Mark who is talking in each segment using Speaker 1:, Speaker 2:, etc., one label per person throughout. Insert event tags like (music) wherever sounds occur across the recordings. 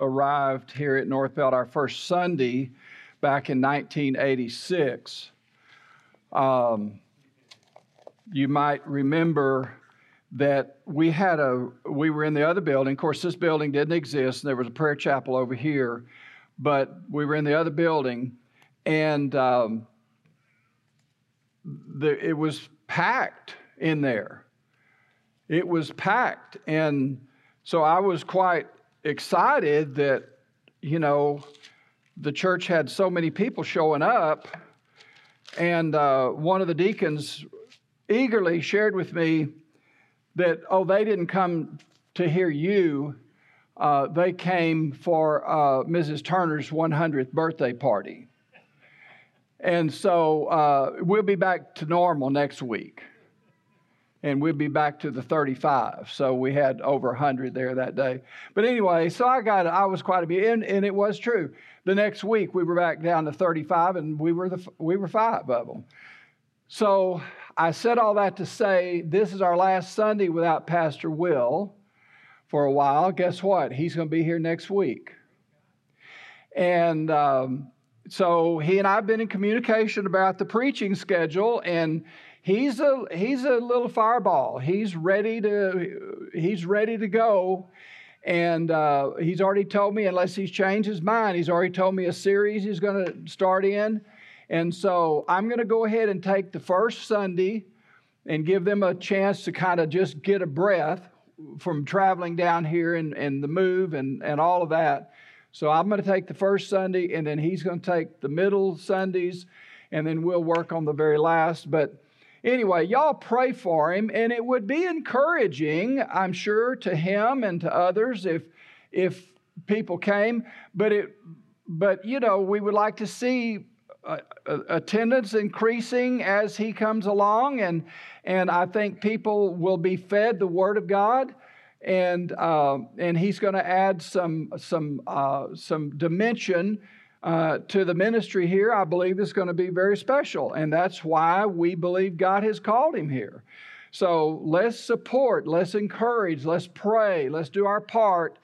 Speaker 1: arrived here at North Belt our first Sunday back in 1986. Um, you might remember that we had a we were in the other building. Of course, this building didn't exist. and There was a prayer chapel over here, but we were in the other building, and um, the, it was packed in there. It was packed, and so I was quite excited that you know the church had so many people showing up, and uh, one of the deacons eagerly shared with me that, oh, they didn't come to hear you. Uh, they came for uh, Mrs. Turner's 100th birthday party. And so uh, we'll be back to normal next week. And we'd be back to the 35. So we had over 100 there that day. But anyway, so I got, I was quite a bit, and, and it was true. The next week we were back down to 35, and we were, the, we were five of them. So I said all that to say this is our last Sunday without Pastor Will for a while. Guess what? He's going to be here next week. And um, so he and I have been in communication about the preaching schedule, and he's a he's a little fireball. He's ready to he's ready to go. And uh, he's already told me, unless he's changed his mind, he's already told me a series he's going to start in. And so I'm going to go ahead and take the first Sunday and give them a chance to kind of just get a breath from traveling down here and, and the move and, and all of that. So I'm going to take the first Sunday, and then he's going to take the middle Sundays, and then we'll work on the very last. But anyway, y'all pray for him, and it would be encouraging, I'm sure, to him and to others if if people came. But it, but you know, we would like to see uh, attendance increasing as he comes along, and and I think people will be fed the Word of God, and uh, and he's going to add some some uh, some dimension uh, to the ministry here. I believe is going to be very special, and that's why we believe God has called him here. So let's support, let's encourage, let's pray, let's do our part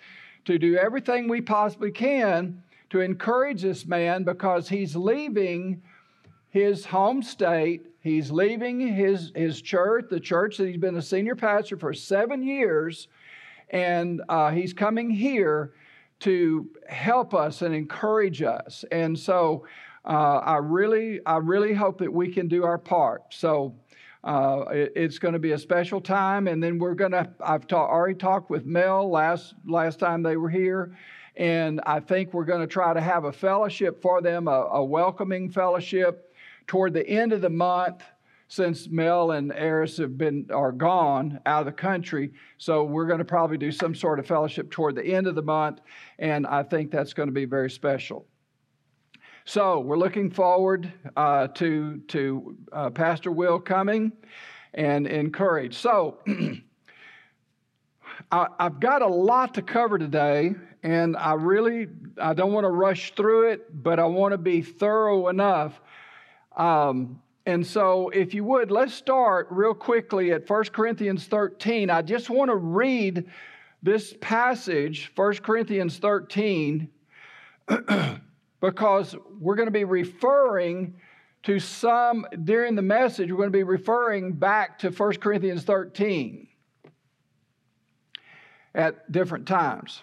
Speaker 1: to do everything we possibly can to encourage this man because he's leaving his home state. He's leaving his, his church, the church that he's been a senior pastor for seven years, and uh, he's coming here to help us and encourage us. And so uh, I really, I really hope that we can do our part. So uh, it, it's going to be a special time, and then we're going to. I've ta- already talked with Mel last last time they were here, and I think we're going to try to have a fellowship for them, a, a welcoming fellowship toward the end of the month since Mel and Eris have been are gone out of the country. So we're going to probably do some sort of fellowship toward the end of the month, and I think that's going to be very special. So we're looking forward uh, to to uh, Pastor Will coming and encourage. So (clears throat) I, I've got a lot to cover today, and I really I don't want to rush through it, but I want to be thorough enough. Um, and so, if you would, let's start real quickly at 1 Corinthians 13. I just want to read this passage, 1 Corinthians 13, (clears throat) because we're going to be referring to some, during the message, we're going to be referring back to 1 Corinthians 13 at different times.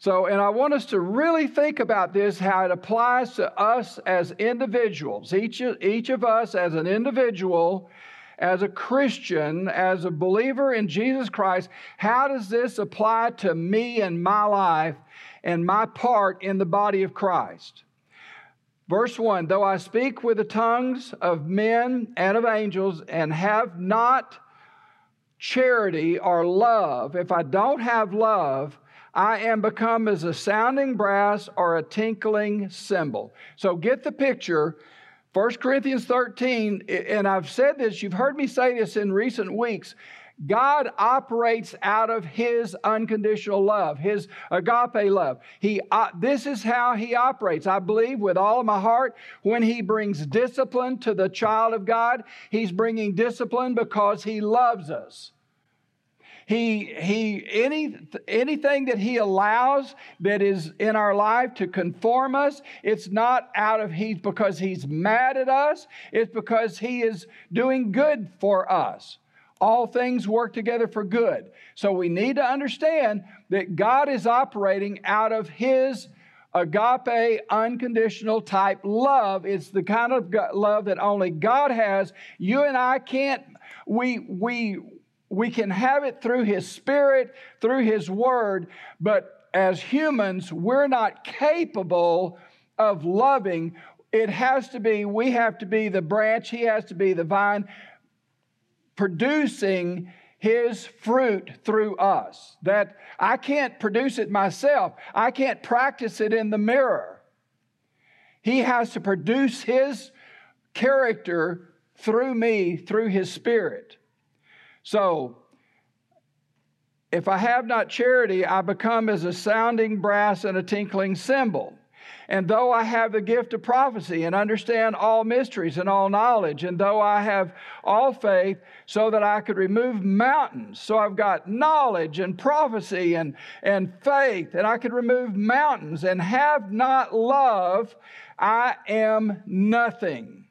Speaker 1: So, and I want us to really think about this, how it applies to us as individuals. Each, each of us as an individual, as a Christian, as a believer in Jesus Christ, how does this apply to me and my life and my part in the body of Christ? Verse 1 Though I speak with the tongues of men and of angels and have not charity or love, if I don't have love, I am become as a sounding brass or a tinkling cymbal. So get the picture. 1 Corinthians 13, and I've said this, you've heard me say this in recent weeks. God operates out of His unconditional love, His agape love. He, uh, this is how He operates. I believe with all of my heart when He brings discipline to the child of God, He's bringing discipline because He loves us. He, he, any, anything that He allows that is in our life to conform us, it's not out of He's because He's mad at us, it's because He is doing good for us. All things work together for good. So we need to understand that God is operating out of His agape, unconditional type love. It's the kind of love that only God has. You and I can't, we, we, we can have it through His Spirit, through His Word, but as humans, we're not capable of loving. It has to be, we have to be the branch, He has to be the vine, producing his fruit through us. That I can't produce it myself, I can't practice it in the mirror. He has to produce his character through me, through his spirit. So, if I have not charity, I become as a sounding brass and a tinkling cymbal. And though I have the gift of prophecy and understand all mysteries and all knowledge, and though I have all faith so that I could remove mountains, so I've got knowledge and prophecy and, and faith, and I could remove mountains and have not love, I am nothing.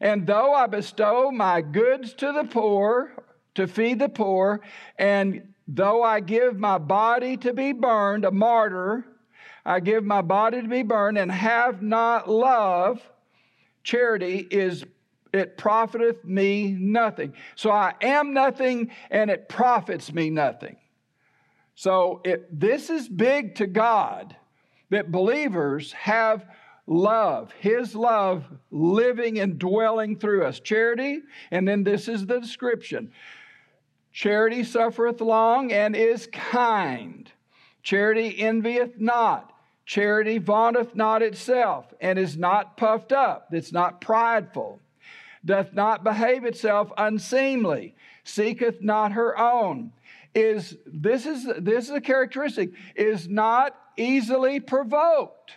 Speaker 1: And though I bestow my goods to the poor, to feed the poor, and though I give my body to be burned, a martyr, I give my body to be burned and have not love, charity is it profiteth me nothing. So I am nothing and it profits me nothing. So it, this is big to God that believers have love, His love living and dwelling through us. Charity, and then this is the description Charity suffereth long and is kind. Charity envieth not. Charity vaunteth not itself, and is not puffed up, it's not prideful, doth not behave itself unseemly, seeketh not her own. Is this is this is a characteristic, is not easily provoked.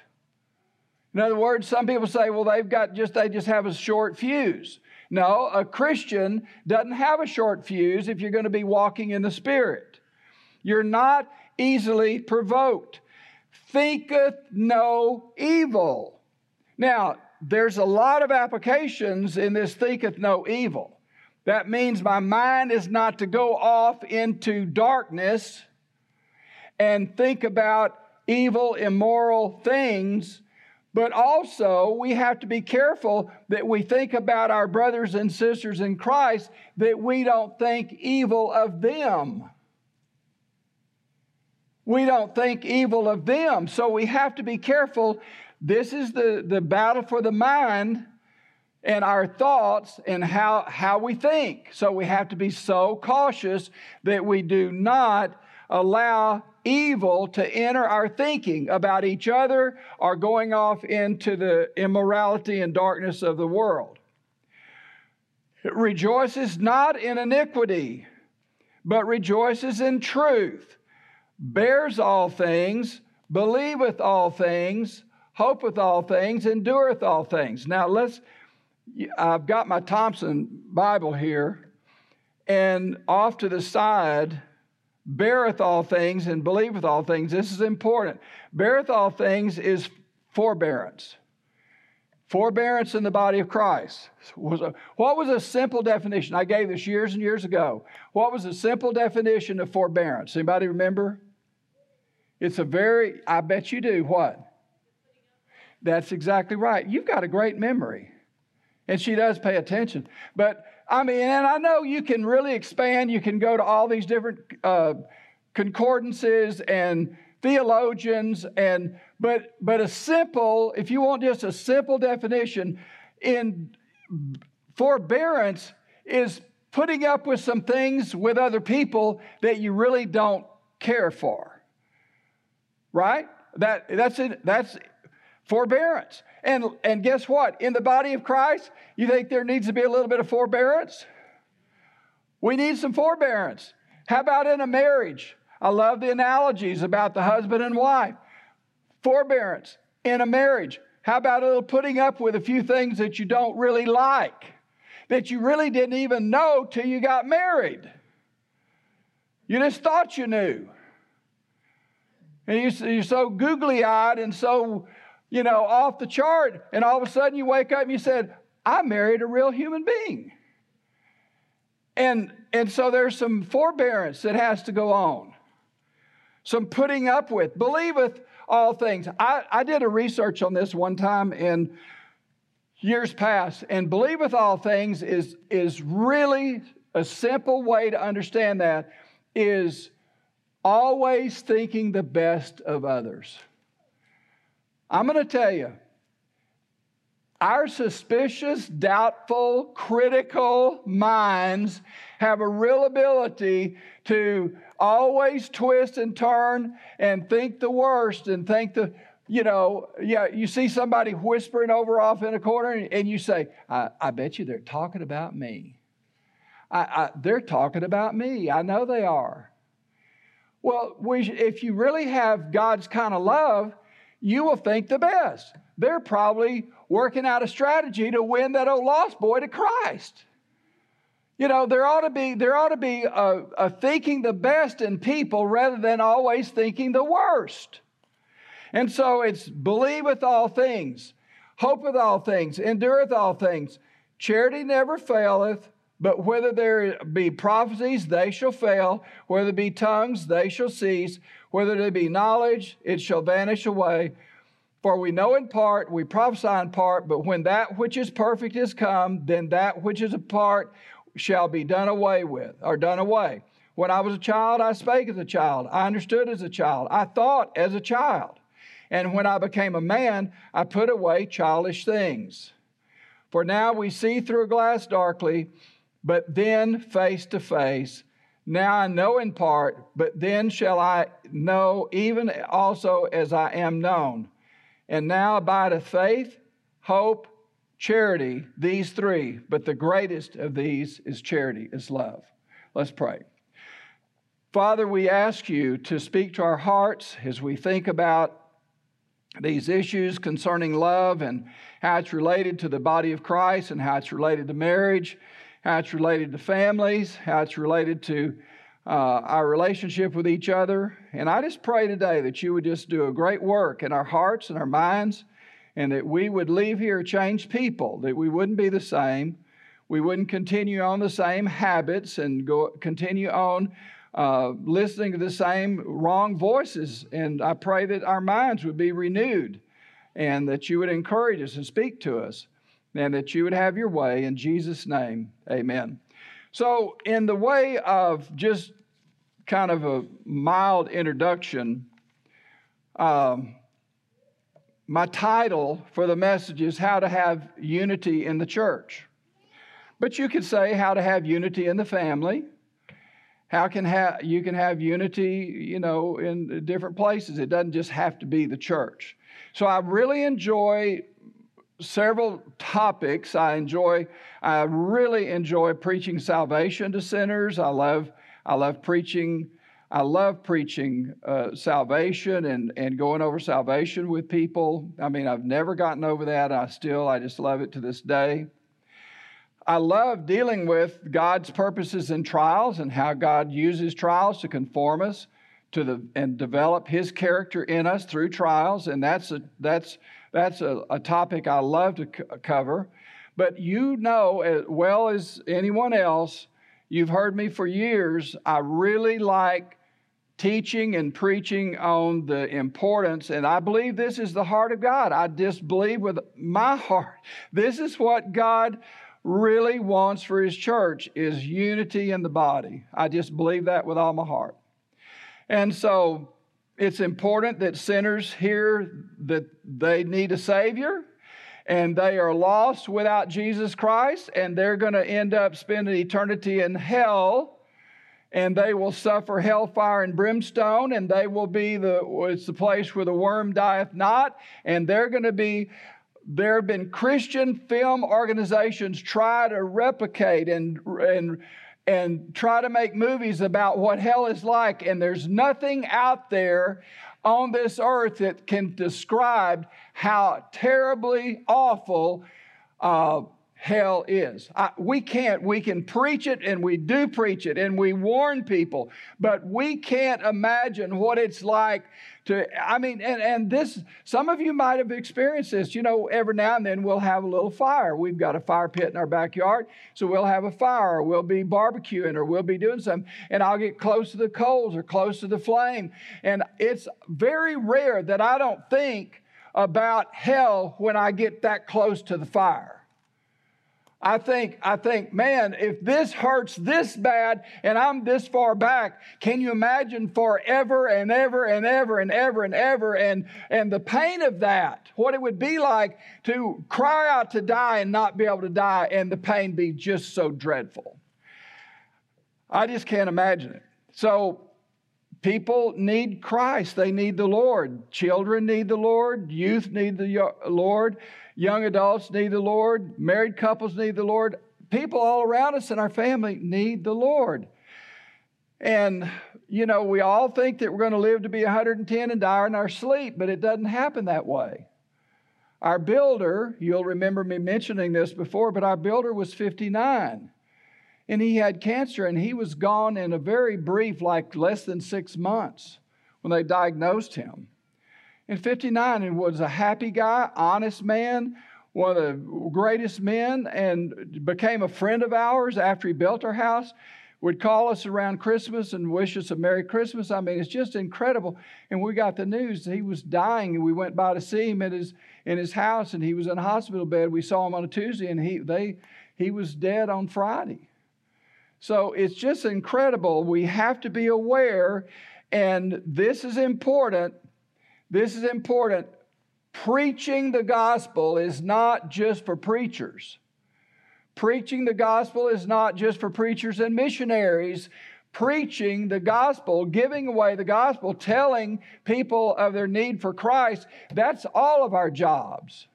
Speaker 1: In other words, some people say, well, they've got just they just have a short fuse. No, a Christian doesn't have a short fuse if you're going to be walking in the Spirit. You're not easily provoked thinketh no evil. Now, there's a lot of applications in this thinketh no evil. That means my mind is not to go off into darkness and think about evil, immoral things, but also we have to be careful that we think about our brothers and sisters in Christ, that we don't think evil of them we don't think evil of them. So we have to be careful. This is the, the battle for the mind and our thoughts and how, how we think. So we have to be so cautious that we do not allow evil to enter our thinking about each other or going off into the immorality and darkness of the world. It rejoices not in iniquity, but rejoices in truth bears all things, believeth all things, hopeth all things, endureth all things. Now let's, I've got my Thompson Bible here, and off to the side, beareth all things and believeth all things. This is important. Beareth all things is forbearance. Forbearance in the body of Christ. Was a, what was a simple definition? I gave this years and years ago. What was a simple definition of forbearance? Anybody remember? It's a very, I bet you do, what? That's exactly right. You've got a great memory. And she does pay attention. But I mean, and I know you can really expand. You can go to all these different uh, concordances and theologians, and but but a simple, if you want just a simple definition, in forbearance is putting up with some things with other people that you really don't care for right? That, that's, it, that's forbearance. And, and guess what? In the body of Christ, you think there needs to be a little bit of forbearance? We need some forbearance. How about in a marriage? I love the analogies about the husband and wife. Forbearance in a marriage. How about a little putting up with a few things that you don't really like, that you really didn't even know till you got married? You just thought you knew. And you're so googly eyed and so, you know, off the chart. And all of a sudden you wake up and you said, I married a real human being. And, and so there's some forbearance that has to go on, some putting up with. Believeth all things. I, I did a research on this one time in years past, and believeth all things is, is really a simple way to understand that is always thinking the best of others. I'm going to tell you, our suspicious, doubtful, critical minds have a real ability to always twist and turn and think the worst and think the, you know, yeah, you see somebody whispering over off in a corner and you say, I, I bet you they're talking about me. I, I, they're talking about me. I know they are. Well, we, if you really have God's kind of love, you will think the best. They're probably working out a strategy to win that old lost boy to Christ. You know, there ought to be there ought to be a, a thinking the best in people rather than always thinking the worst. And so it's believeth all things, hopeth all things, endureth all things. Charity never faileth, but whether there be prophecies, they shall fail. Whether there be tongues, they shall cease. Whether there be knowledge, it shall vanish away. For we know in part, we prophesy in part, but when that which is perfect is come, then that which is a part shall be done away with, or done away. When I was a child, I spake as a child. I understood as a child. I thought as a child. And when I became a man, I put away childish things. For now we see through a glass darkly but then face to face. Now I know in part, but then shall I know even also as I am known. And now abideth faith, hope, charity, these three, but the greatest of these is charity, is love. Let's pray. Father, we ask you to speak to our hearts as we think about these issues concerning love and how it's related to the body of Christ and how it's related to marriage how it's related to families, how it's related to uh, our relationship with each other. And I just pray today that you would just do a great work in our hearts and our minds, and that we would leave here changed people, that we wouldn't be the same. We wouldn't continue on the same habits and go, continue on uh, listening to the same wrong voices. And I pray that our minds would be renewed and that you would encourage us and speak to us and that you would have your way. In Jesus' name, amen. So, in the way of just kind of a mild introduction, um, my title for the message is How to Have Unity in the Church. But you could say how to have unity in the family. How can ha- you can have unity, you know, in different places. It doesn't just have to be the church. So I really enjoy several topics. I enjoy, I really enjoy preaching salvation to sinners. I love, I love preaching. I love preaching uh, salvation and, and going over salvation with people. I mean, I've never gotten over that. I still, I just love it to this day. I love dealing with God's purposes in trials and how God uses trials to conform us to the and develop His character in us through trials, and that's a, that's that's a, a topic I love to c- cover. But you know as well as anyone else, you've heard me for years, I really like teaching and preaching on the importance, and I believe this is the heart of God. I just believe with my (laughs) heart, this is what God really wants for his church is unity in the body. I just believe that with all my heart. And so it's important that sinners hear that they need a Savior and they are lost without Jesus Christ and they're going to end up spending eternity in hell and they will suffer hellfire and brimstone and they will be the it's the place where the worm dieth not and they're going to be there have been Christian film organizations try to replicate and and and try to make movies about what hell is like, and there's nothing out there on this earth that can describe how terribly awful uh, hell is. I, we can't. We can preach it and we do preach it and we warn people, but we can't imagine what it's like to, I mean, and, and this, some of you might have experienced this. You know, every now and then we'll have a little fire. We've got a fire pit in our backyard, so we'll have a fire, or we'll be barbecuing, or we'll be doing something, and I'll get close to the coals or close to the flame. And it's very rare that I don't think about hell when I get that close to the fire. I think, I think, man, if this hurts this bad and I'm this far back, can you imagine forever and ever and ever and ever and ever and, and the pain of that? What it would be like to cry out to die and not be able to die and the pain be just so dreadful. I just can't imagine it. So people need Christ. They need the Lord. Children need the Lord. Youth need the Lord. Young adults need the Lord. Married couples need the Lord. People all around us in our family need the Lord. And, you know, we all think that we're going to live to be 110 and die in our sleep, but it doesn't happen that way. Our builder, you'll remember me mentioning this before, but our builder was 59 and he had cancer and he was gone in a very brief, like less than six months when they diagnosed him in 59 and was a happy guy, honest man, one of the greatest men, and became a friend of ours after he built our house. Would call us around Christmas and wish us a Merry Christmas. I mean, it's just incredible. And we got the news he was dying, and we went by to see him at his in his house, and he was in a hospital bed. We saw him on a Tuesday, and he they he was dead on Friday. So it's just incredible. We have to be aware, and this is important this is important. Preaching the gospel is not just for preachers. Preaching the gospel is not just for preachers and missionaries. Preaching the gospel, giving away the gospel, telling people of their need for Christ, that's all of our jobs.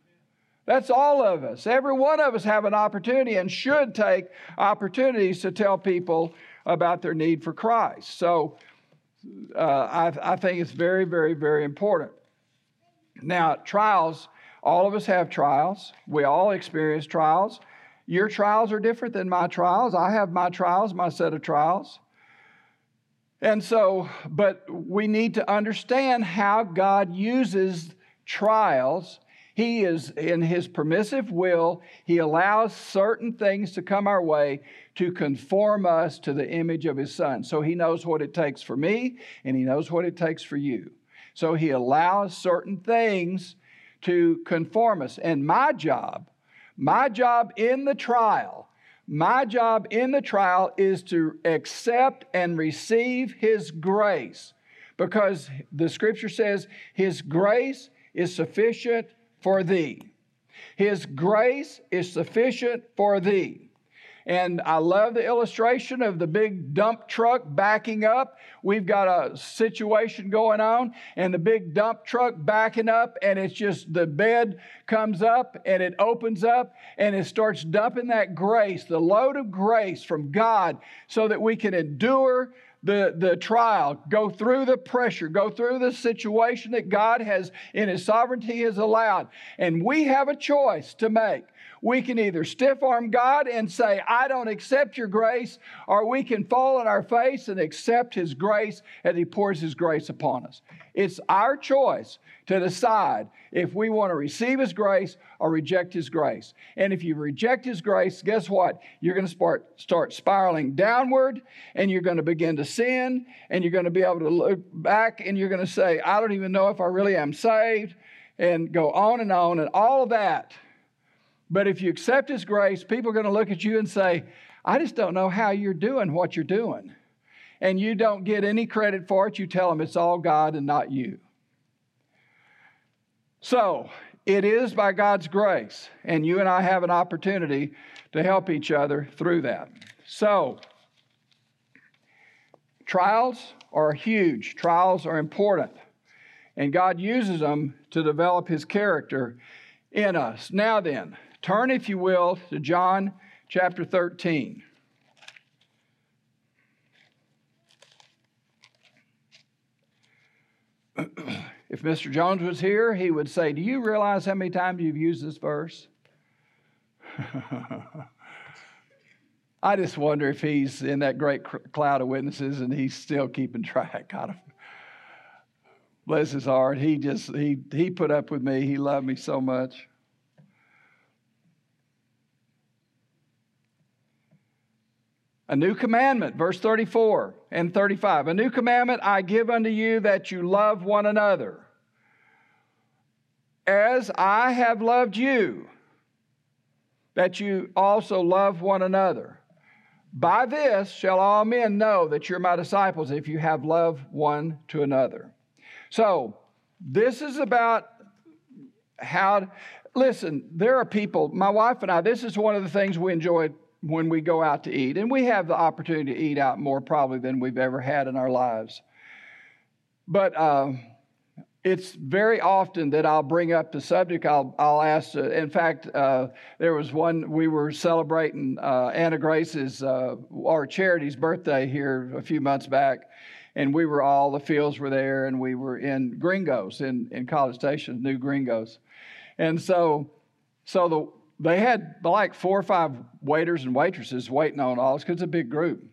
Speaker 1: That's all of us. Every one of us have an opportunity and should take opportunities to tell people about their need for Christ. So uh, I, I think it's very, very, very important. Now, trials, all of us have trials. We all experience trials. Your trials are different than my trials. I have my trials, my set of trials. And so, but we need to understand how God uses trials. He is in His permissive will, He allows certain things to come our way to conform us to the image of His Son. So He knows what it takes for me, and He knows what it takes for you. So he allows certain things to conform us. And my job, my job in the trial, my job in the trial is to accept and receive his grace because the scripture says his grace is sufficient for thee. His grace is sufficient for thee. And I love the illustration of the big dump truck backing up. We've got a situation going on, and the big dump truck backing up, and it's just the bed comes up and it opens up and it starts dumping that grace, the load of grace from God, so that we can endure the, the trial, go through the pressure, go through the situation that God has in His sovereignty has allowed. And we have a choice to make. We can either stiff arm God and say, I don't accept your grace, or we can fall on our face and accept His grace as He pours His grace upon us. It's our choice to decide if we want to receive His grace or reject His grace. And if you reject His grace, guess what? You're going to start, start spiraling downward and you're going to begin to sin and you're going to be able to look back and you're going to say, I don't even know if I really am saved and go on and on and all of that but if you accept His grace, people are going to look at you and say, I just don't know how you're doing what you're doing. And you don't get any credit for it. You tell them it's all God and not you. So, it is by God's grace, and you and I have an opportunity to help each other through that. So, trials are huge, trials are important, and God uses them to develop His character in us. Now, then, Turn, if you will, to John chapter 13. (clears throat) if Mr. Jones was here, he would say, Do you realize how many times you've used this verse? (laughs) I just wonder if he's in that great cloud of witnesses and he's still keeping track. Don't, bless his heart. He just he he put up with me. He loved me so much. A new commandment, verse 34 and 35. A new commandment I give unto you that you love one another. As I have loved you, that you also love one another. By this shall all men know that you're my disciples if you have love one to another. So, this is about how, listen, there are people, my wife and I, this is one of the things we enjoy when we go out to eat. And we have the opportunity to eat out more probably than we've ever had in our lives. But uh, it's very often that I'll bring up the subject. I'll, I'll ask, uh, in fact, uh, there was one, we were celebrating uh, Anna Grace's, uh, our charity's birthday here a few months back. And we were all, the fields were there, and we were in Gringos, in, in College Station, new Gringos. And so, so the, they had like four or five waiters and waitresses waiting on us because it's a big group.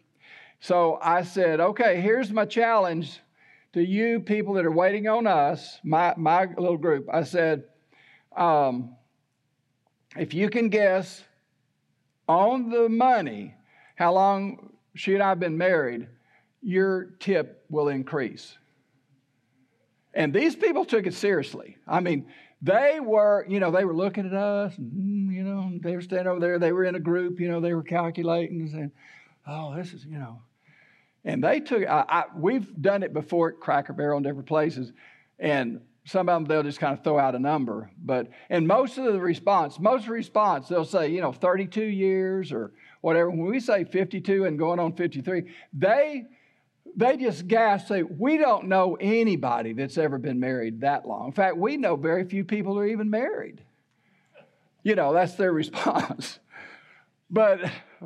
Speaker 1: So I said, okay, here's my challenge to you people that are waiting on us, my, my little group. I said, um, if you can guess on the money how long she and I have been married, your tip will increase. And these people took it seriously. I mean, they were, you know, they were looking at us, and, mm, you know, they were standing over there. They were in a group, you know, they were calculating and saying, oh, this is, you know. And they took, I, I, we've done it before at Cracker Barrel and different places. And some of them, they'll just kind of throw out a number. But, and most of the response, most of the response, they'll say, you know, 32 years or whatever. When we say 52 and going on 53, they, they just gasp, say, We don't know anybody that's ever been married that long. In fact, we know very few people are even married. You know, that's their (laughs) response. But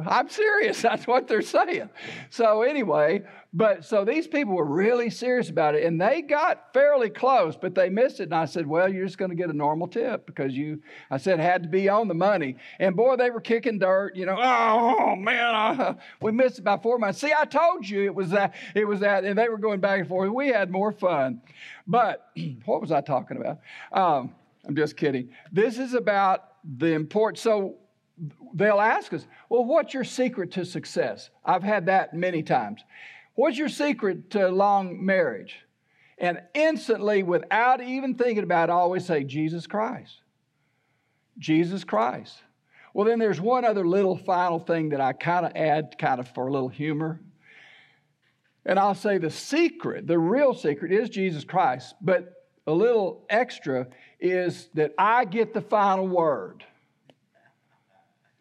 Speaker 1: I'm serious. (laughs) That's what they're saying. So, anyway, but so these people were really serious about it and they got fairly close, but they missed it. And I said, Well, you're just going to get a normal tip because you, I said, had to be on the money. And boy, they were kicking dirt, you know, oh man, I, (laughs) we missed it by four months. See, I told you it was that, it was that. And they were going back and forth. We had more fun. But (clears throat) what was I talking about? Um, I'm just kidding. This is about the importance. So, they'll ask us, well, what's your secret to success? I've had that many times. What's your secret to long marriage? And instantly, without even thinking about it, I always say, Jesus Christ. Jesus Christ. Well, then there's one other little final thing that I kind of add, kind of for a little humor. And I'll say the secret, the real secret is Jesus Christ, but a little extra is that I get the final word.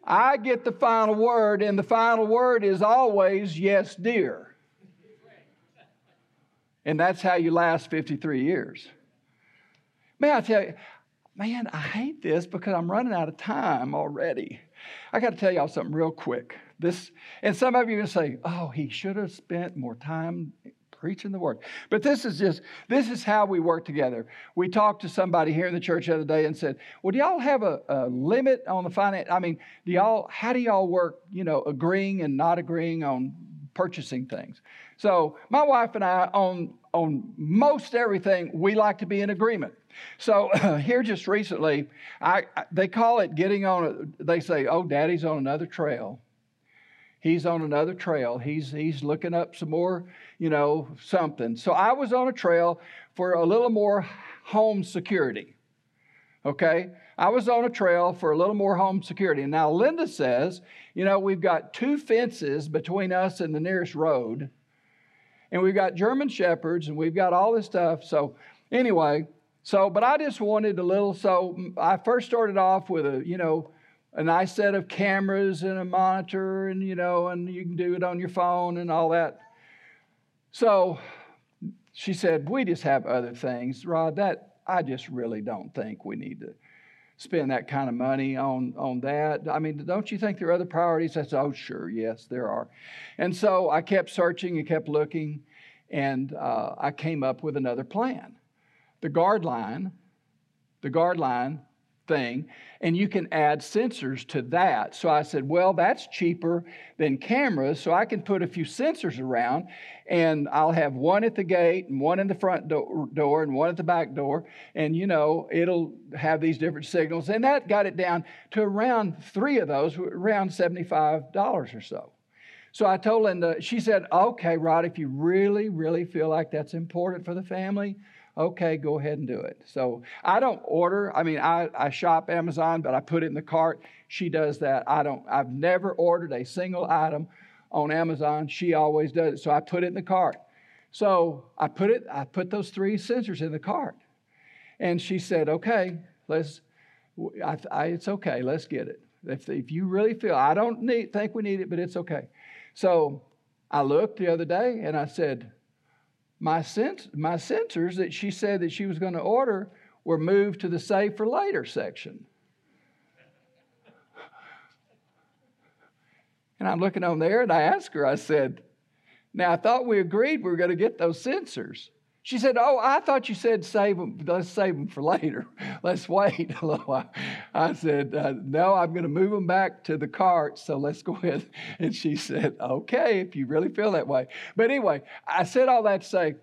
Speaker 1: I get the final word, and the final word is always yes, dear. And that's how you last 53 years. May I tell you, man, I hate this because I'm running out of time already. I got to tell y'all something real quick. This, and some of you say, "Oh, he should have spent more time preaching the word." But this is just this is how we work together. We talked to somebody here in the church the other day and said, "Well, do y'all have a, a limit on the finance? I mean, do y'all how do y'all work? You know, agreeing and not agreeing on purchasing things?" So my wife and I, on, on most everything, we like to be in agreement. So uh, (clears throat) here just recently, I, I, they call it getting on, a, they say, oh, daddy's on another trail. He's on another trail. He's, he's looking up some more, you know, something. So I was on a trail for a little more home security. Okay? I was on a trail for a little more home security. And now Linda says, you know, we've got two fences between us and the nearest road and we've got German shepherds and we've got all this stuff. So, anyway, so, but I just wanted a little. So, I first started off with a, you know, a nice set of cameras and a monitor, and, you know, and you can do it on your phone and all that. So, she said, We just have other things, Rod. That I just really don't think we need to spend that kind of money on, on that. I mean, don't you think there are other priorities? I said, oh, sure, yes, there are. And so I kept searching and kept looking, and uh, I came up with another plan. The Guardline, the Guardline thing, and you can add sensors to that. So I said, well, that's cheaper than cameras, so I can put a few sensors around, and I'll have one at the gate, and one in the front do- door, and one at the back door, and you know, it'll have these different signals. And that got it down to around three of those, around $75 or so. So I told Linda, she said, okay, Rod, if you really, really feel like that's important for the family, okay, go ahead and do it. So I don't order. I mean, I, I shop Amazon, but I put it in the cart. She does that. I don't, I've never ordered a single item on Amazon. She always does it. So I put it in the cart. So I put it, I put those three sensors in the cart. And she said, okay, let's, I, I, it's okay, let's get it. If, if you really feel, I don't need, think we need it, but it's okay. So I looked the other day and I said, my, sens- my sensors that she said that she was going to order were moved to the save for later section. And I'm looking on there and I asked her, I said, Now I thought we agreed we were going to get those sensors. She said, Oh, I thought you said save them, let's save them for (laughs) later. Let's wait a little while. I said, uh, No, I'm going to move them back to the cart, so let's go ahead. (laughs) And she said, Okay, if you really feel that way. But anyway, I said all that to say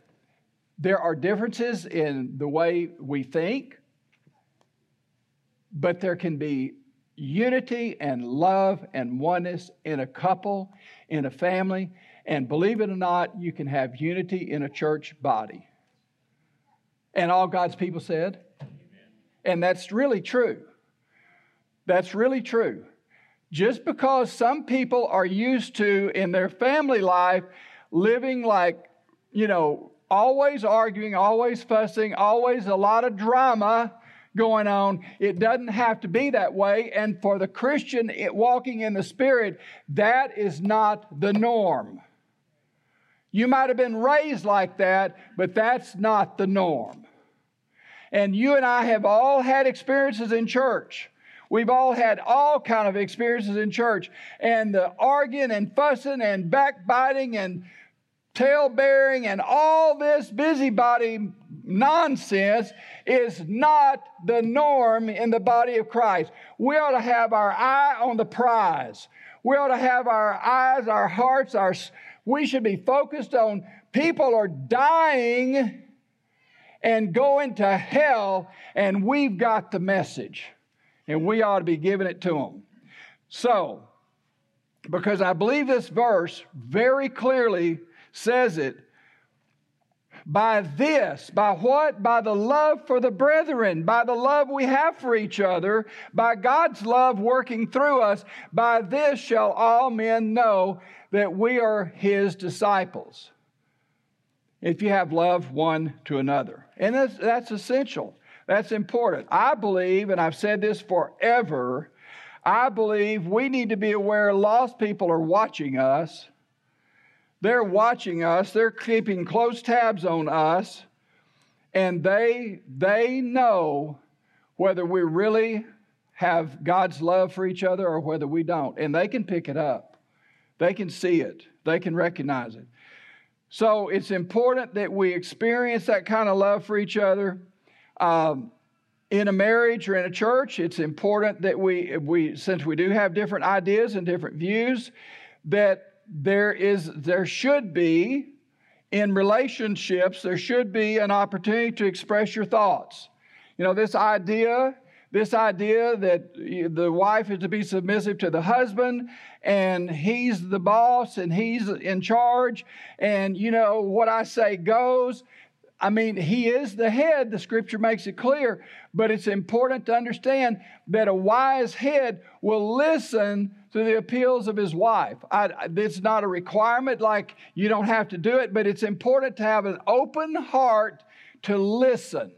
Speaker 1: there are differences in the way we think, but there can be unity and love and oneness in a couple, in a family. And believe it or not, you can have unity in a church body. And all God's people said, and that's really true. That's really true. Just because some people are used to, in their family life, living like, you know, always arguing, always fussing, always a lot of drama going on. It doesn't have to be that way. And for the Christian it, walking in the Spirit, that is not the norm. You might have been raised like that, but that's not the norm. And you and I have all had experiences in church. We've all had all kind of experiences in church. And the arguing and fussing and backbiting and tail bearing and all this busybody nonsense is not the norm in the body of Christ. We ought to have our eye on the prize. We ought to have our eyes, our hearts, our we should be focused on people are dying and going to hell, and we've got the message, and we ought to be giving it to them. So, because I believe this verse very clearly says it, by this, by what? By the love for the brethren, by the love we have for each other, by God's love working through us, by this shall all men know that we are his disciples. If you have love one to another. And that's, that's essential. That's important. I believe, and I've said this forever, I believe we need to be aware lost people are watching us they're watching us, they're keeping close tabs on us, and they, they know whether we really have God's love for each other or whether we don't. And they can pick it up, they can see it, they can recognize it. So it's important that we experience that kind of love for each other. Um, in a marriage or in a church, it's important that we, we, since we do have different ideas and different views, that there is there should be in relationships there should be an opportunity to express your thoughts you know this idea this idea that the wife is to be submissive to the husband and he's the boss and he's in charge and you know what i say goes I mean, he is the head, the scripture makes it clear, but it's important to understand that a wise head will listen to the appeals of his wife. I, it's not a requirement, like you don't have to do it, but it's important to have an open heart to listen.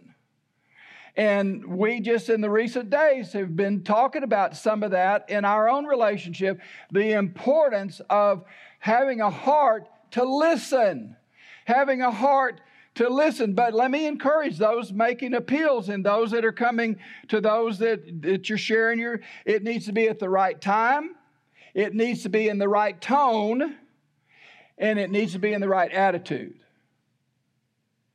Speaker 1: And we just in the recent days have been talking about some of that in our own relationship the importance of having a heart to listen, having a heart to listen. But let me encourage those making appeals and those that are coming to those that, that you're sharing your, it needs to be at the right time. It needs to be in the right tone and it needs to be in the right attitude.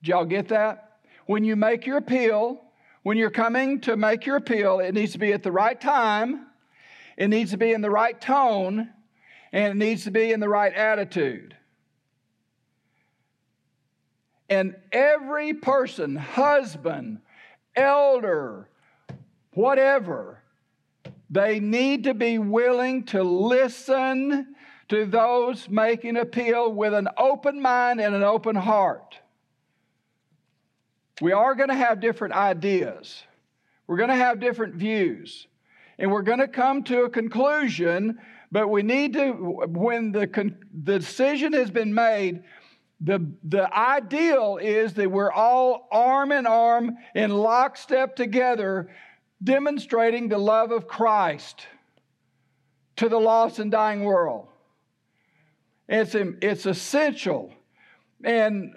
Speaker 1: Did y'all get that? When you make your appeal, When you're coming to make your appeal, it needs to be at the right time, it needs to be in the right tone, and it needs to be in the right attitude. And every person, husband, elder, whatever, they need to be willing to listen to those making appeal with an open mind and an open heart. We are going to have different ideas. We're going to have different views. And we're going to come to a conclusion, but we need to, when the, the decision has been made, the, the ideal is that we're all arm in arm in lockstep together, demonstrating the love of Christ to the lost and dying world. It's, it's essential. And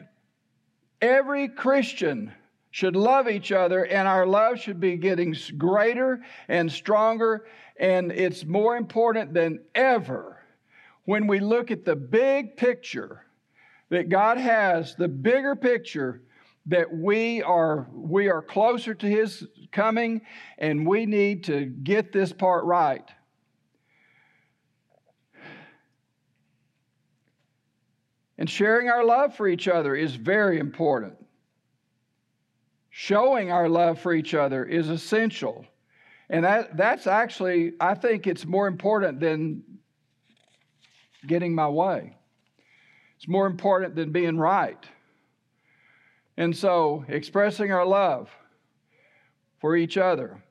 Speaker 1: every Christian should love each other, and our love should be getting greater and stronger. And it's more important than ever when we look at the big picture that God has, the bigger picture that we are we are closer to his coming and we need to get this part right And sharing our love for each other is very important. Showing our love for each other is essential. And that, that's actually, I think it's more important than getting my way. It's more important than being right. And so, expressing our love for each other.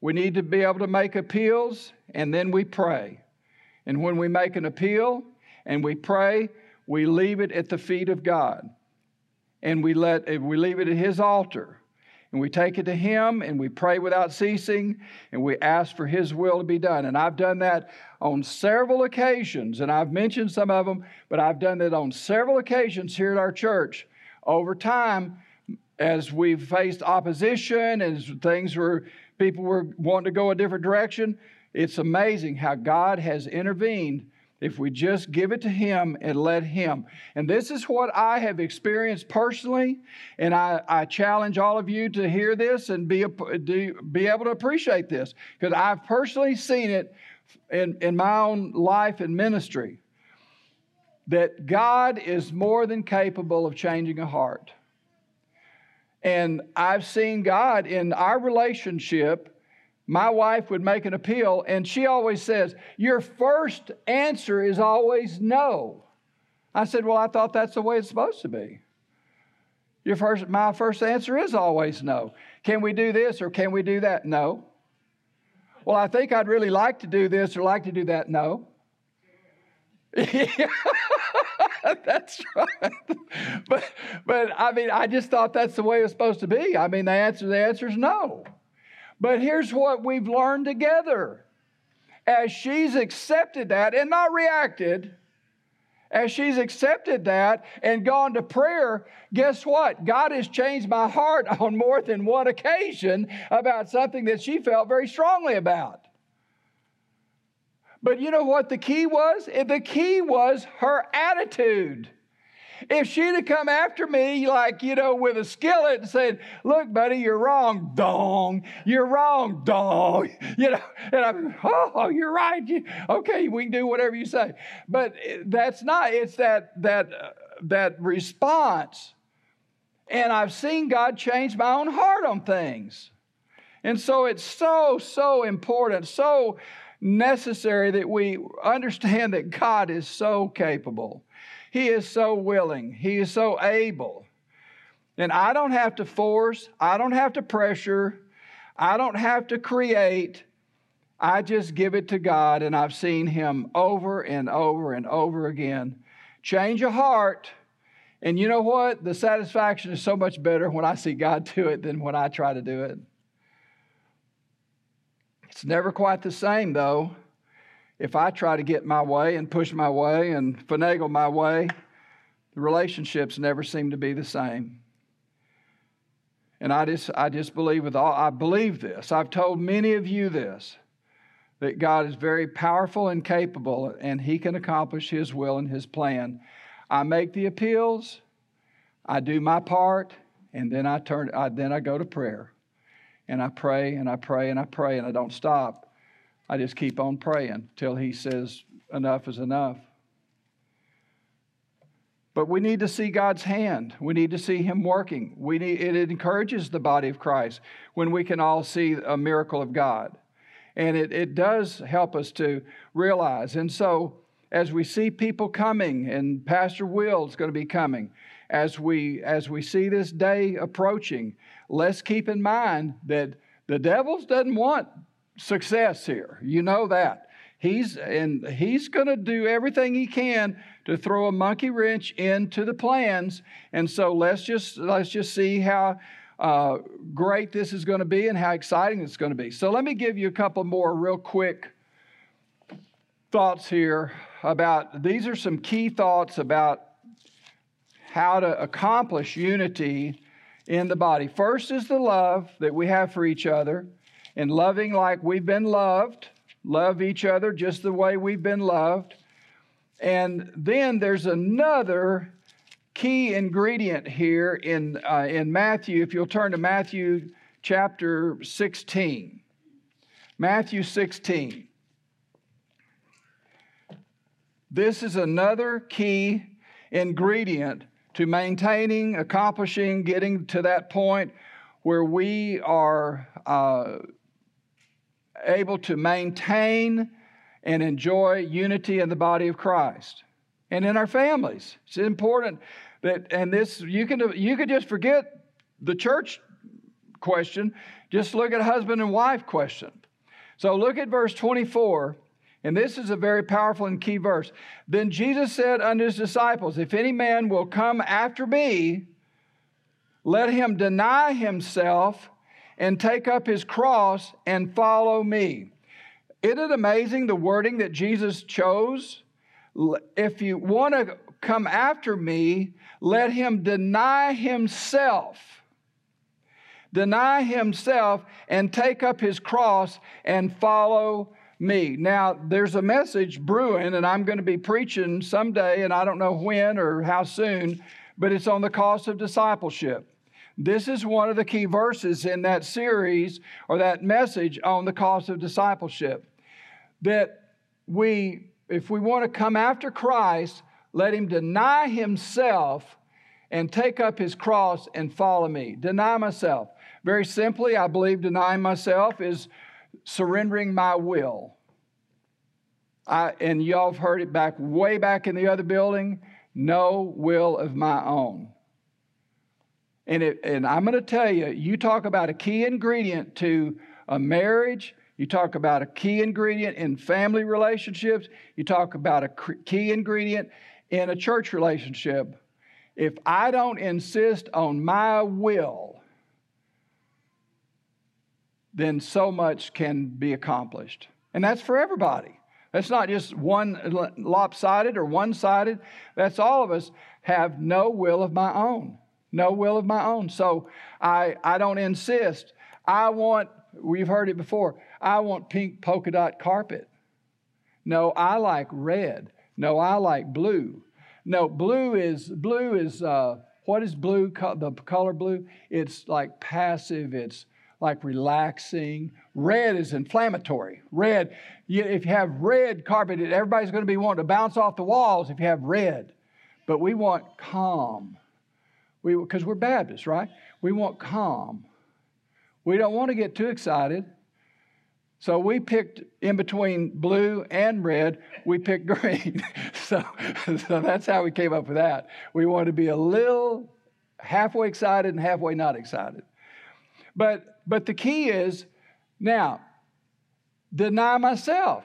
Speaker 1: We need to be able to make appeals and then we pray. And when we make an appeal and we pray, we leave it at the feet of God. And we let eh, we leave it at his altar. And we take it to him and we pray without ceasing and we ask for his will to be done. And I've done that on several occasions, and I've mentioned some of them, but I've done that on several occasions here at our church over time as we've faced opposition and things where people were wanting to go a different direction. It's amazing how God has intervened if we just give it to Him and let Him. And this is what I have experienced personally, and I, I challenge all of you to hear this and be, be able to appreciate this because I've personally seen it in, in my own life and ministry that God is more than capable of changing a heart. And I've seen God in our relationship my wife would make an appeal, and she always says, Your first answer is always no. I said, Well, I thought that's the way it's supposed to be. Your first, my first answer is always no. Can we do this or can we do that? No. Well, I think I'd really like to do this or like to do that. No. (laughs) that's right. But but I mean, I just thought that's the way it's supposed to be. I mean, the answer the answer is no. But here's what we've learned together. As she's accepted that and not reacted, as she's accepted that and gone to prayer, guess what? God has changed my heart (laughs) on more than one occasion about something that she felt very strongly about. But you know what the key was? The key was her attitude. If she'd have come after me, like, you know, with a skillet and said, Look, buddy, you're wrong, dong. You're wrong, dong. You know, and I'm, Oh, you're right. Okay, we can do whatever you say. But that's not, it's that, that, uh, that response. And I've seen God change my own heart on things. And so it's so, so important, so necessary that we understand that God is so capable he is so willing, He is so able. And I don't have to force, I don't have to pressure, I don't have to create. I just give it to God, and I've seen Him over and over and over again change a heart. And you know what? The satisfaction is so much better when I see God do it than when I try to do it. It's never quite the same, though if I try to get my way and push my way and finagle my way, the relationships never seem to be the same. And I just, I just believe with all, I believe this. I've told many of you this that God is very powerful and capable, and He can accomplish His will and His plan. I make the appeals, I do my part, and then I turn, I, then I go to prayer. and I pray and I pray and I pray and I don't stop. I just keep on praying till He says, enough is enough. But we need to see God's hand. We need to see Him working. We need, it encourages the body of Christ when we can all see a miracle of God. And it, it does help us to realize. And so, as we see people coming, and Pastor Will is going to be coming, as we as we see this day approaching, let's keep in mind that the devil doesn't want success here. You know that. He's and he's going to do everything he can to throw a monkey wrench into the plans. And so let's just let's just see how uh, great this is going to be and how exciting it's going to be. So let me give you a couple more real quick thoughts here about these are some key thoughts about how to accomplish unity in the body. First is the love that we have for each other and loving like we've been loved. Love each other just the way we've been loved. And then there's another key ingredient here in, uh, in Matthew. If you'll turn to Matthew chapter 16. Matthew 16. This is another key ingredient to maintaining, accomplishing, getting to that point where we are uh, able to maintain and enjoy unity in the body of Christ and in our families. It's important that, and this, you can, you can just forget the church question, just look at husband and wife question. So look at verse 24, and this is a very powerful and key verse. Then Jesus said unto his disciples, If any man will come after me, let him deny himself and take up his cross and follow me. Isn't it amazing the wording that Jesus chose? If you want to come after me, let him deny himself. Deny himself and take up his cross and follow me. Now, there's a message brewing, and I'm going to be preaching someday, and I don't know when or how soon, but it's on the cost of discipleship. This is one of the key verses in that series or that message on the cost of discipleship. That we, if we want to come after Christ, let him deny himself and take up his cross and follow me. Deny myself. Very simply, I believe denying myself is surrendering my will. I, and y'all have heard it back way back in the other building no will of my own. And, it, and I'm going to tell you, you talk about a key ingredient to a marriage, you talk about a key ingredient in family relationships, you talk about a key ingredient in a church relationship. If I don't insist on my will, then so much can be accomplished. And that's for everybody. That's not just one lopsided or one sided. That's all of us have no will of my own no will of my own. So I, I don't insist. I want, we've heard it before, I want pink polka dot carpet. No, I like red. No, I like blue. No, blue is, blue is, uh, what is blue, the color blue? It's like passive, it's like relaxing. Red is inflammatory. Red, if you have red carpet, everybody's going to be wanting to bounce off the walls if you have red. But we want calm because we, we're Baptists, right? We want calm. We don't want to get too excited. So we picked in between blue and red, we picked (laughs) green. so, so that's how we came up with that. We wanted to be a little halfway excited and halfway not excited. But but the key is now deny myself.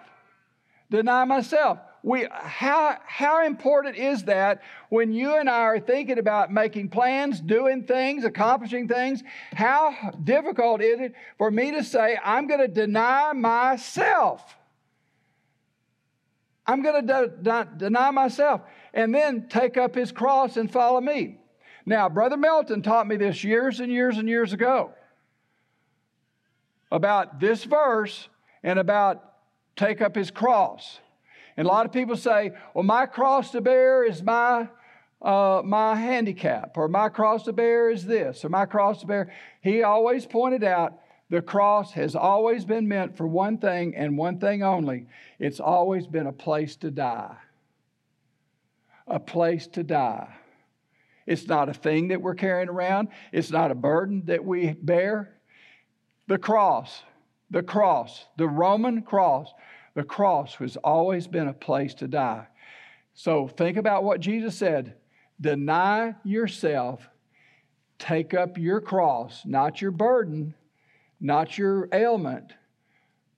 Speaker 1: Deny myself we, how, how important is that when you and I are thinking about making plans, doing things, accomplishing things? How difficult is it for me to say, I'm going to deny myself? I'm going to de- de- deny myself and then take up his cross and follow me. Now, Brother Melton taught me this years and years and years ago about this verse and about take up his cross. And a lot of people say, well, my cross to bear is my, uh, my handicap, or my cross to bear is this, or my cross to bear. He always pointed out The cross has always been meant for one thing and one thing only it's always been a place to die. A place to die. It's not a thing that we're carrying around, it's not a burden that we bear. The cross, the cross, the Roman cross, the cross has always been a place to die. So think about what Jesus said deny yourself, take up your cross, not your burden, not your ailment,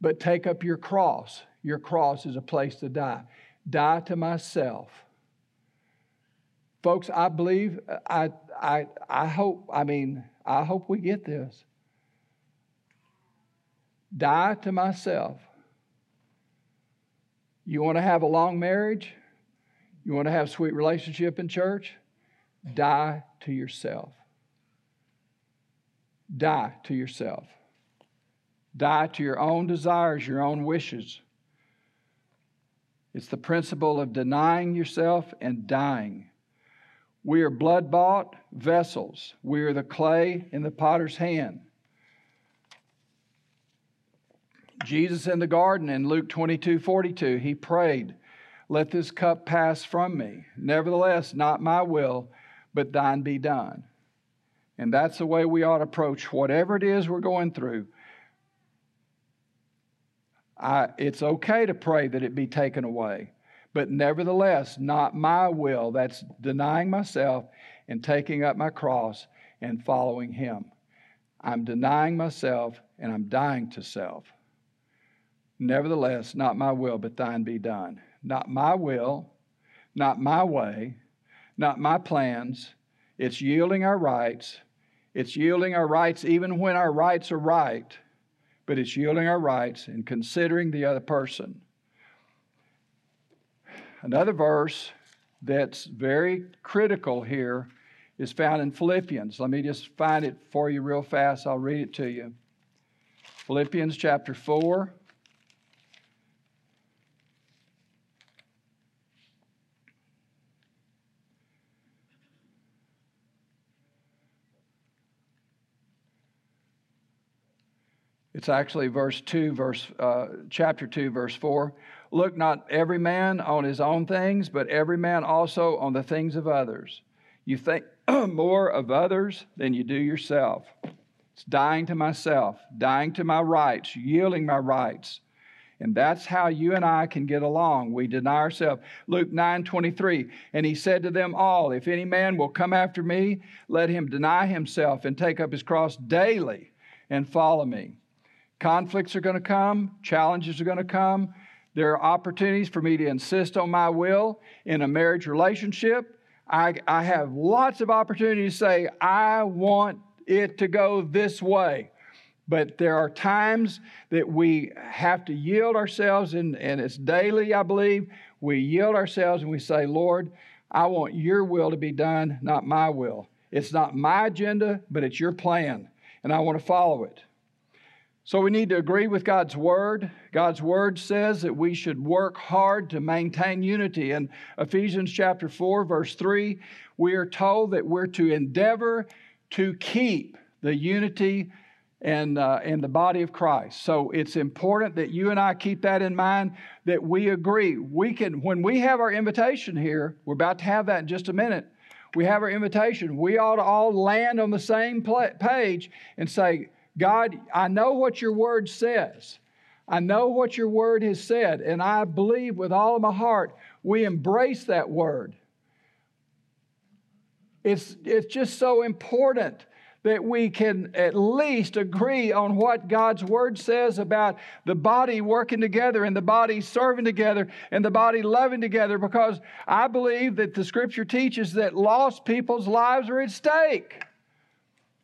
Speaker 1: but take up your cross. Your cross is a place to die. Die to myself. Folks, I believe, I, I, I hope, I mean, I hope we get this. Die to myself. You want to have a long marriage? You want to have sweet relationship in church? Die to yourself. Die to yourself. Die to your own desires, your own wishes. It's the principle of denying yourself and dying. We are blood bought vessels. We are the clay in the potter's hand. Jesus in the garden in Luke 22 42, he prayed, Let this cup pass from me. Nevertheless, not my will, but thine be done. And that's the way we ought to approach whatever it is we're going through. I, it's okay to pray that it be taken away. But nevertheless, not my will. That's denying myself and taking up my cross and following Him. I'm denying myself and I'm dying to self. Nevertheless, not my will, but thine be done. Not my will, not my way, not my plans. It's yielding our rights. It's yielding our rights even when our rights are right, but it's yielding our rights and considering the other person. Another verse that's very critical here is found in Philippians. Let me just find it for you real fast. I'll read it to you. Philippians chapter 4. It's actually verse 2, verse, uh, chapter 2, verse 4. Look not every man on his own things, but every man also on the things of others. You think (clears throat) more of others than you do yourself. It's dying to myself, dying to my rights, yielding my rights. And that's how you and I can get along. We deny ourselves. Luke 9 23. And he said to them all, If any man will come after me, let him deny himself and take up his cross daily and follow me. Conflicts are going to come, challenges are going to come. There are opportunities for me to insist on my will in a marriage relationship. I, I have lots of opportunities to say, I want it to go this way. But there are times that we have to yield ourselves, and, and it's daily, I believe. We yield ourselves and we say, Lord, I want your will to be done, not my will. It's not my agenda, but it's your plan, and I want to follow it. So we need to agree with God's word. God's word says that we should work hard to maintain unity. In Ephesians chapter 4, verse 3, we are told that we're to endeavor to keep the unity and uh, in the body of Christ. So it's important that you and I keep that in mind that we agree. We can when we have our invitation here, we're about to have that in just a minute. We have our invitation. We ought to all land on the same page and say, God, I know what your word says. I know what your word has said, and I believe with all of my heart we embrace that word. It's, it's just so important that we can at least agree on what God's word says about the body working together and the body serving together and the body loving together because I believe that the scripture teaches that lost people's lives are at stake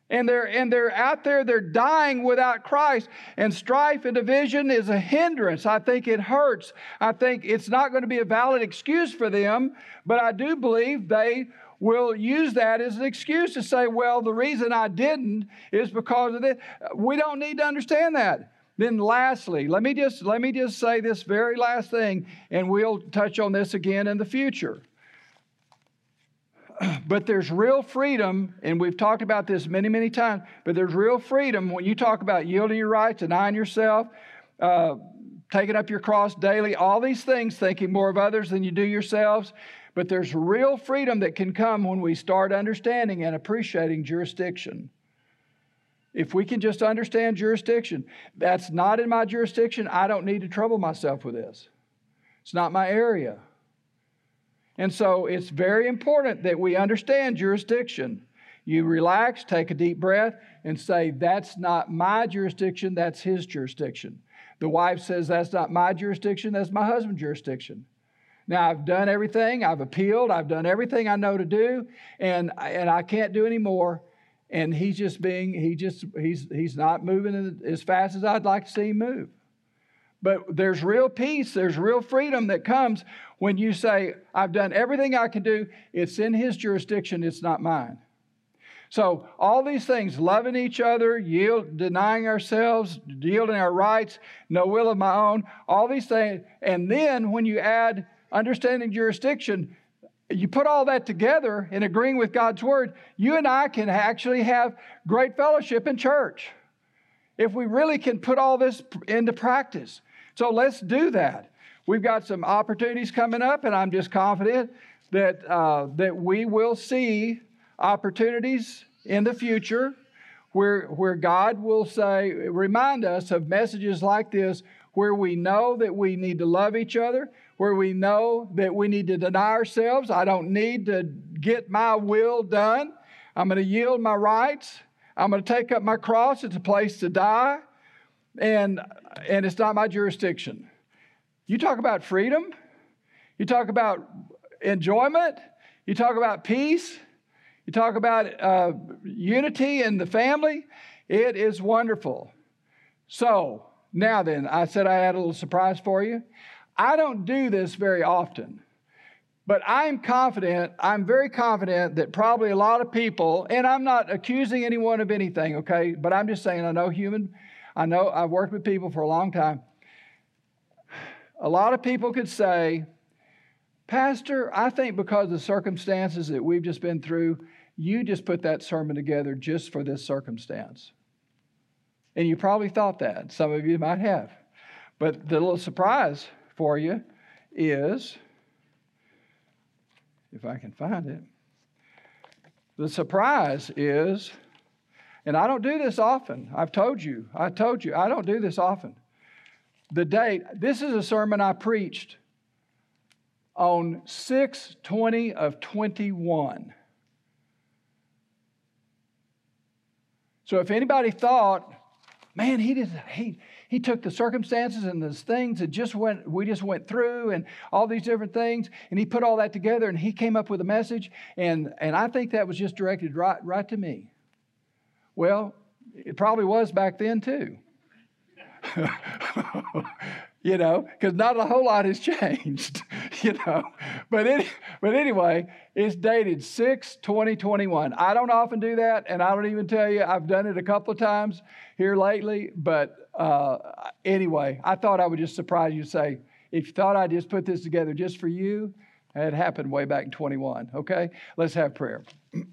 Speaker 1: and they're and they're out there they're dying without Christ. And strife and division is a hindrance. I think it hurts. I think it's not going to be a valid excuse for them but I do believe they will use that as an excuse to say well the reason I didn't is because of this. We don't need to understand that. Then lastly let me just let me just say this very last thing and we'll touch on this again in the future (clears throat) but there's real freedom, and we've talked about this many, many times, but there's real freedom when you talk about yielding your rights, denying yourself, uh, taking up your cross daily, all these things, thinking more of others than you do yourselves. But there's real freedom that can come when we start understanding and appreciating jurisdiction. If we can just understand jurisdiction, that's not in my jurisdiction. I don't need to trouble myself with this. It's not my area. And so it's very important that we understand jurisdiction. You relax, take a deep breath, and say, That's not my jurisdiction, that's his jurisdiction. The wife says, That's not my jurisdiction, that's my husband's jurisdiction. Now, I've done everything, I've appealed, I've done everything I know to do, and, and I can't do any more. And he's just being, he just, he's, he's not moving as fast as I'd like to see him move. But there's real peace, there's real freedom that comes when you say, I've done everything I can do, it's in his jurisdiction, it's not mine. So, all these things, loving each other, yield, denying ourselves, yielding our rights, no will of my own, all these things. And then when you add understanding jurisdiction, you put all that together in agreeing with God's word, you and I can actually have great fellowship in church if we really can put all this into practice. So let's do that. We've got some opportunities coming up, and I'm just confident that, uh, that we will see opportunities in the future where, where God will say, remind us of messages like this where we know that we need to love each other, where we know that we need to deny ourselves. I don't need to get my will done. I'm going to yield my rights. I'm going to take up my cross. It's a place to die, and, and it's not my jurisdiction. You talk about freedom, you talk about enjoyment, you talk about peace. You talk about uh, unity in the family, it is wonderful. So, now then, I said I had a little surprise for you. I don't do this very often, but I'm confident, I'm very confident that probably a lot of people, and I'm not accusing anyone of anything, okay, but I'm just saying I know human, I know I've worked with people for a long time. A lot of people could say, Pastor, I think because of the circumstances that we've just been through, you just put that sermon together just for this circumstance. And you probably thought that. Some of you might have. But the little surprise for you is if I can find it. The surprise is, and I don't do this often. I've told you, I told you, I don't do this often. The date, this is a sermon I preached on 620 of 21. So if anybody thought, man, he did he he took the circumstances and those things that just went we just went through and all these different things and he put all that together and he came up with a message and and I think that was just directed right right to me. Well, it probably was back then too. (laughs) you know, because not a whole lot has changed, (laughs) you know. But, any, but anyway, it's dated 6 2021. I don't often do that, and I don't even tell you, I've done it a couple of times here lately. But uh, anyway, I thought I would just surprise you and say, if you thought I'd just put this together just for you, it happened way back in 21. Okay, let's have prayer. (clears throat)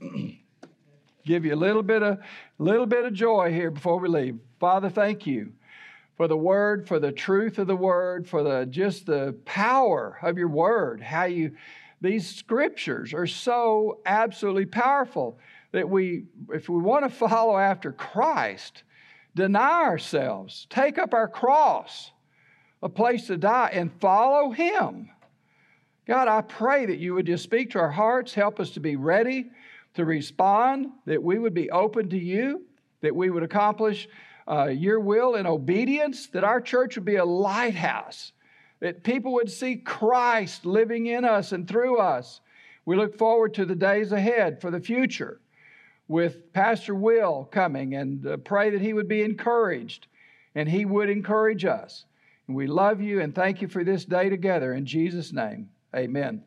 Speaker 1: Give you a little bit of little bit of joy here before we leave. Father, thank you for the word, for the truth of the word, for the just the power of your word. How you these scriptures are so absolutely powerful that we if we want to (laughs) follow after Christ, deny ourselves, take up our cross, a place to die and follow him. God, I pray that you would just speak to our hearts, help us to be ready to respond, that we would be open to you, that we would accomplish uh, your will and obedience, that our church would be a lighthouse, that people would see Christ living in us and through us. We look forward to the days ahead for the future with Pastor Will coming and uh, pray that he would be encouraged and he would encourage us. And we love you and thank you for this day together. In Jesus' name, amen.